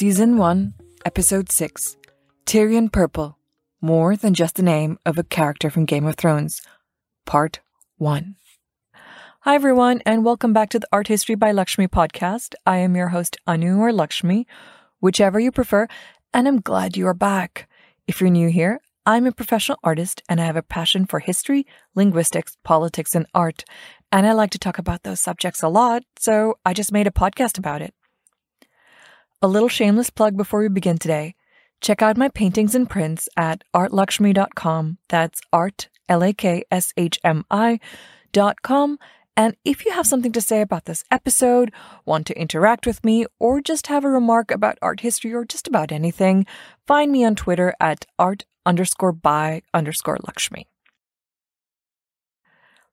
Season 1, Episode 6 Tyrian Purple More Than Just the Name of a Character from Game of Thrones, Part 1. Hi, everyone, and welcome back to the Art History by Lakshmi podcast. I am your host, Anu or Lakshmi, whichever you prefer, and I'm glad you are back. If you're new here, I'm a professional artist and I have a passion for history, linguistics, politics, and art. And I like to talk about those subjects a lot, so I just made a podcast about it. A little shameless plug before we begin today. Check out my paintings and prints at artlakshmi.com. That's art, L A K S H M I dot com. And if you have something to say about this episode, want to interact with me, or just have a remark about art history or just about anything, find me on Twitter at art underscore by underscore Lakshmi.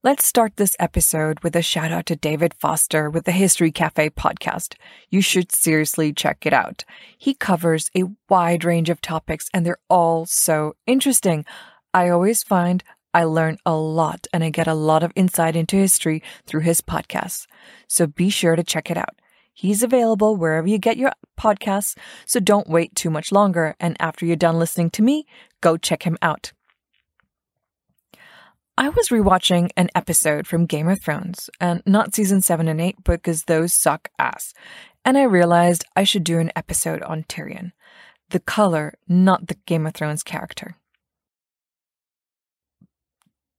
Let's start this episode with a shout out to David Foster with the History Cafe podcast. You should seriously check it out. He covers a wide range of topics and they're all so interesting. I always find I learn a lot and I get a lot of insight into history through his podcasts. So be sure to check it out. He's available wherever you get your podcasts, so don't wait too much longer. And after you're done listening to me, go check him out. I was rewatching an episode from Game of Thrones, and not season 7 and 8 because those suck ass. And I realized I should do an episode on Tyrian. The color, not the Game of Thrones character.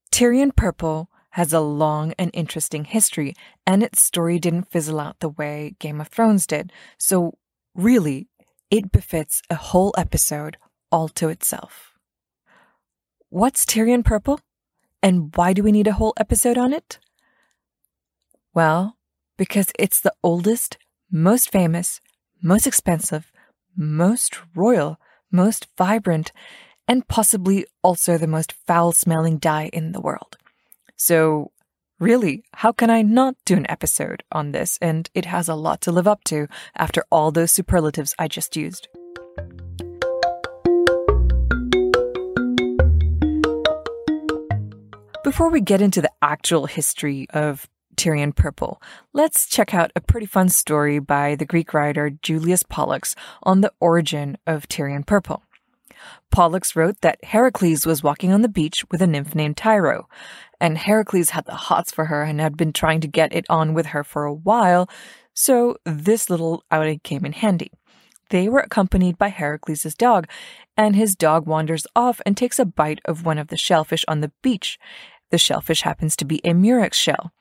Tyrian Purple has a long and interesting history, and its story didn't fizzle out the way Game of Thrones did. So, really, it befits a whole episode all to itself. What's Tyrian Purple? And why do we need a whole episode on it? Well, because it's the oldest, most famous, most expensive, most royal, most vibrant, and possibly also the most foul smelling dye in the world. So, really, how can I not do an episode on this? And it has a lot to live up to after all those superlatives I just used. Before we get into the actual history of Tyrian Purple, let's check out a pretty fun story by the Greek writer Julius Pollux on the origin of Tyrian Purple. Pollux wrote that Heracles was walking on the beach with a nymph named Tyro, and Heracles had the hots for her and had been trying to get it on with her for a while, so this little outing came in handy. They were accompanied by Heracles' dog, and his dog wanders off and takes a bite of one of the shellfish on the beach. The shellfish happens to be a murex shell.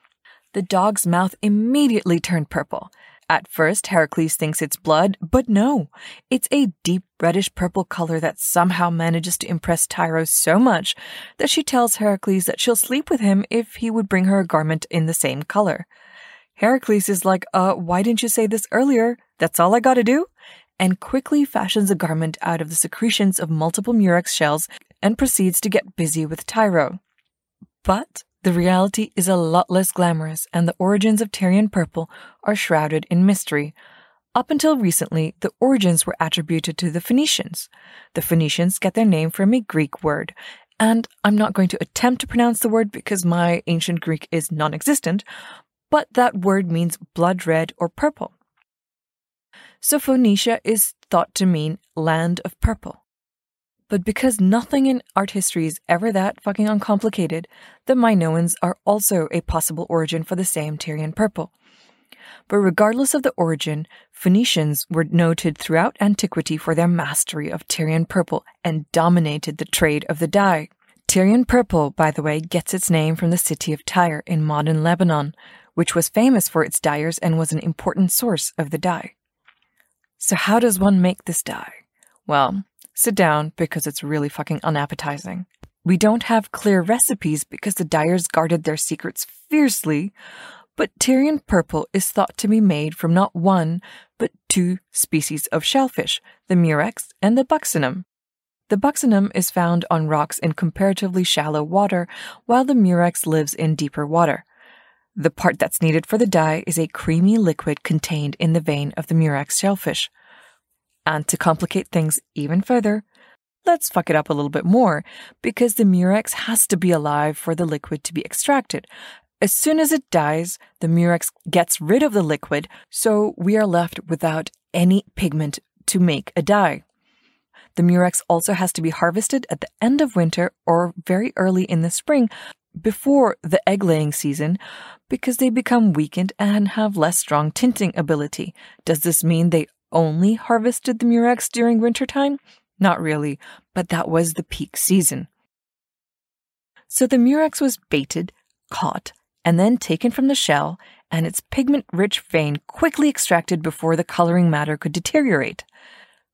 The dog's mouth immediately turned purple. At first, Heracles thinks it's blood, but no, it's a deep reddish purple color that somehow manages to impress Tyro so much that she tells Heracles that she'll sleep with him if he would bring her a garment in the same color. Heracles is like, uh, why didn't you say this earlier? That's all I gotta do? And quickly fashions a garment out of the secretions of multiple murex shells and proceeds to get busy with Tyro. But the reality is a lot less glamorous, and the origins of Tyrian Purple are shrouded in mystery. Up until recently, the origins were attributed to the Phoenicians. The Phoenicians get their name from a Greek word, and I'm not going to attempt to pronounce the word because my ancient Greek is non existent, but that word means blood red or purple. So Phoenicia is thought to mean land of purple. But because nothing in art history is ever that fucking uncomplicated, the Minoans are also a possible origin for the same Tyrian purple. But regardless of the origin, Phoenicians were noted throughout antiquity for their mastery of Tyrian purple and dominated the trade of the dye. Tyrian purple, by the way, gets its name from the city of Tyre in modern Lebanon, which was famous for its dyers and was an important source of the dye. So how does one make this dye? Well, Sit down because it's really fucking unappetizing. We don't have clear recipes because the dyers guarded their secrets fiercely, but Tyrian purple is thought to be made from not one, but two species of shellfish, the murex and the buccinum. The buccinum is found on rocks in comparatively shallow water, while the murex lives in deeper water. The part that's needed for the dye is a creamy liquid contained in the vein of the murex shellfish. And to complicate things even further, let's fuck it up a little bit more because the murex has to be alive for the liquid to be extracted. As soon as it dies, the murex gets rid of the liquid, so we are left without any pigment to make a dye. The murex also has to be harvested at the end of winter or very early in the spring before the egg laying season because they become weakened and have less strong tinting ability. Does this mean they only harvested the murex during wintertime? Not really, but that was the peak season. So the murex was baited, caught, and then taken from the shell and its pigment rich vein quickly extracted before the coloring matter could deteriorate.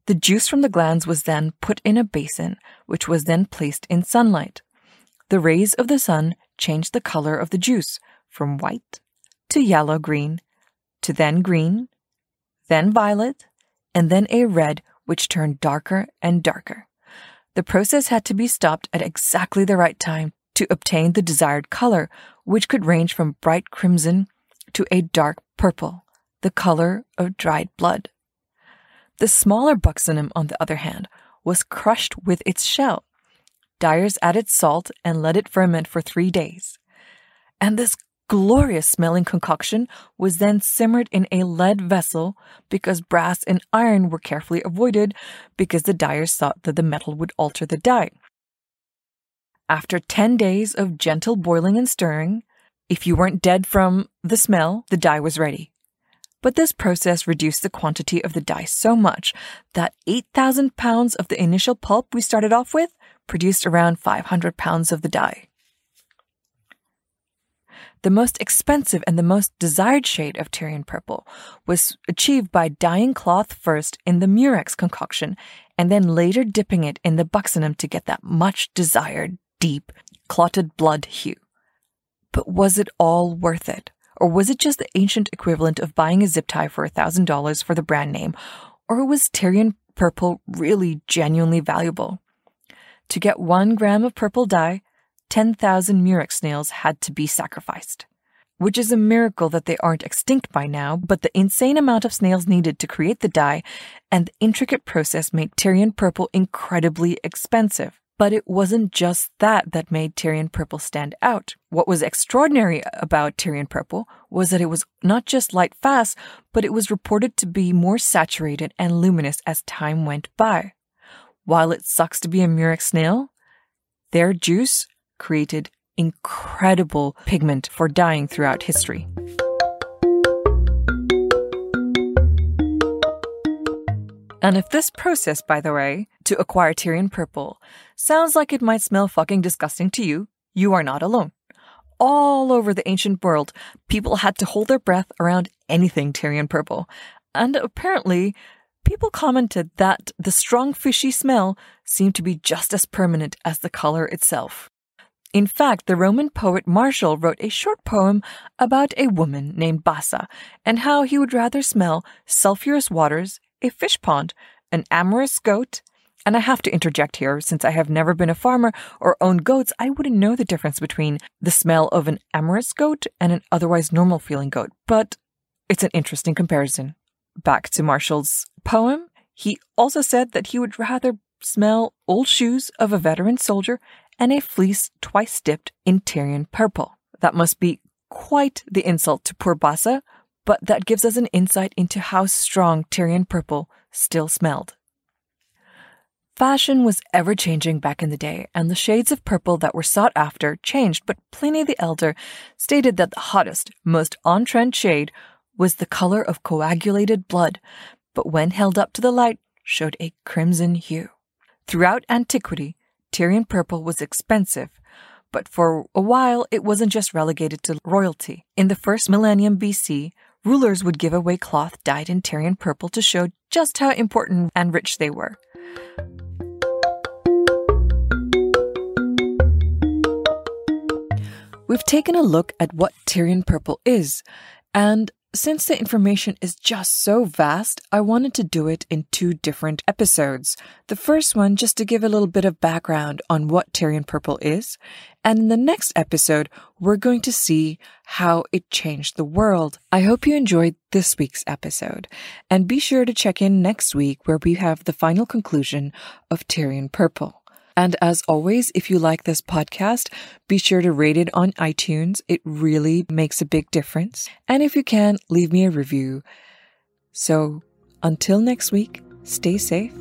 The juice from the glands was then put in a basin, which was then placed in sunlight. The rays of the sun changed the color of the juice from white to yellow green, to then green, then violet, and then a red which turned darker and darker. The process had to be stopped at exactly the right time to obtain the desired color, which could range from bright crimson to a dark purple, the color of dried blood. The smaller buccinum, on the other hand, was crushed with its shell. Dyers added salt and let it ferment for three days. And this glorious smelling concoction was then simmered in a lead vessel because brass and iron were carefully avoided because the dyers thought that the metal would alter the dye. After 10 days of gentle boiling and stirring, if you weren't dead from the smell, the dye was ready. But this process reduced the quantity of the dye so much that 8,000 pounds of the initial pulp we started off with produced around 500 pounds of the dye. The most expensive and the most desired shade of Tyrian purple was achieved by dyeing cloth first in the murex concoction and then later dipping it in the buccinum to get that much desired, deep, clotted blood hue. But was it all worth it? Or was it just the ancient equivalent of buying a zip tie for $1,000 for the brand name? Or was Tyrian purple really genuinely valuable? To get one gram of purple dye, 10,000 murex snails had to be sacrificed. Which is a miracle that they aren't extinct by now, but the insane amount of snails needed to create the dye and the intricate process made Tyrian purple incredibly expensive. But it wasn't just that that made Tyrian purple stand out. What was extraordinary about Tyrian purple was that it was not just light fast, but it was reported to be more saturated and luminous as time went by. While it sucks to be a murex snail, their juice created incredible pigment for dyeing throughout history. And if this process, by the way, to acquire Tyrian purple sounds like it might smell fucking disgusting to you, you are not alone. All over the ancient world, people had to hold their breath around anything Tyrian purple. And apparently, people commented that the strong fishy smell seemed to be just as permanent as the color itself. In fact, the Roman poet Martial wrote a short poem about a woman named Bassa and how he would rather smell sulphurous waters, a fish pond, an amorous goat, and I have to interject here since I have never been a farmer or owned goats, I wouldn't know the difference between the smell of an amorous goat and an otherwise normal feeling goat, but it's an interesting comparison. Back to Martial's poem, he also said that he would rather smell old shoes of a veteran soldier and a fleece twice dipped in Tyrian purple. That must be quite the insult to poor Bassa, but that gives us an insight into how strong Tyrian purple still smelled. Fashion was ever changing back in the day, and the shades of purple that were sought after changed, but Pliny the Elder stated that the hottest, most on trend shade was the color of coagulated blood, but when held up to the light, showed a crimson hue. Throughout antiquity, Tyrian purple was expensive, but for a while it wasn't just relegated to royalty. In the first millennium BC, rulers would give away cloth dyed in Tyrian purple to show just how important and rich they were. We've taken a look at what Tyrian purple is, and since the information is just so vast, I wanted to do it in two different episodes. The first one, just to give a little bit of background on what Tyrian Purple is. And in the next episode, we're going to see how it changed the world. I hope you enjoyed this week's episode. And be sure to check in next week where we have the final conclusion of Tyrian Purple. And as always, if you like this podcast, be sure to rate it on iTunes. It really makes a big difference. And if you can, leave me a review. So until next week, stay safe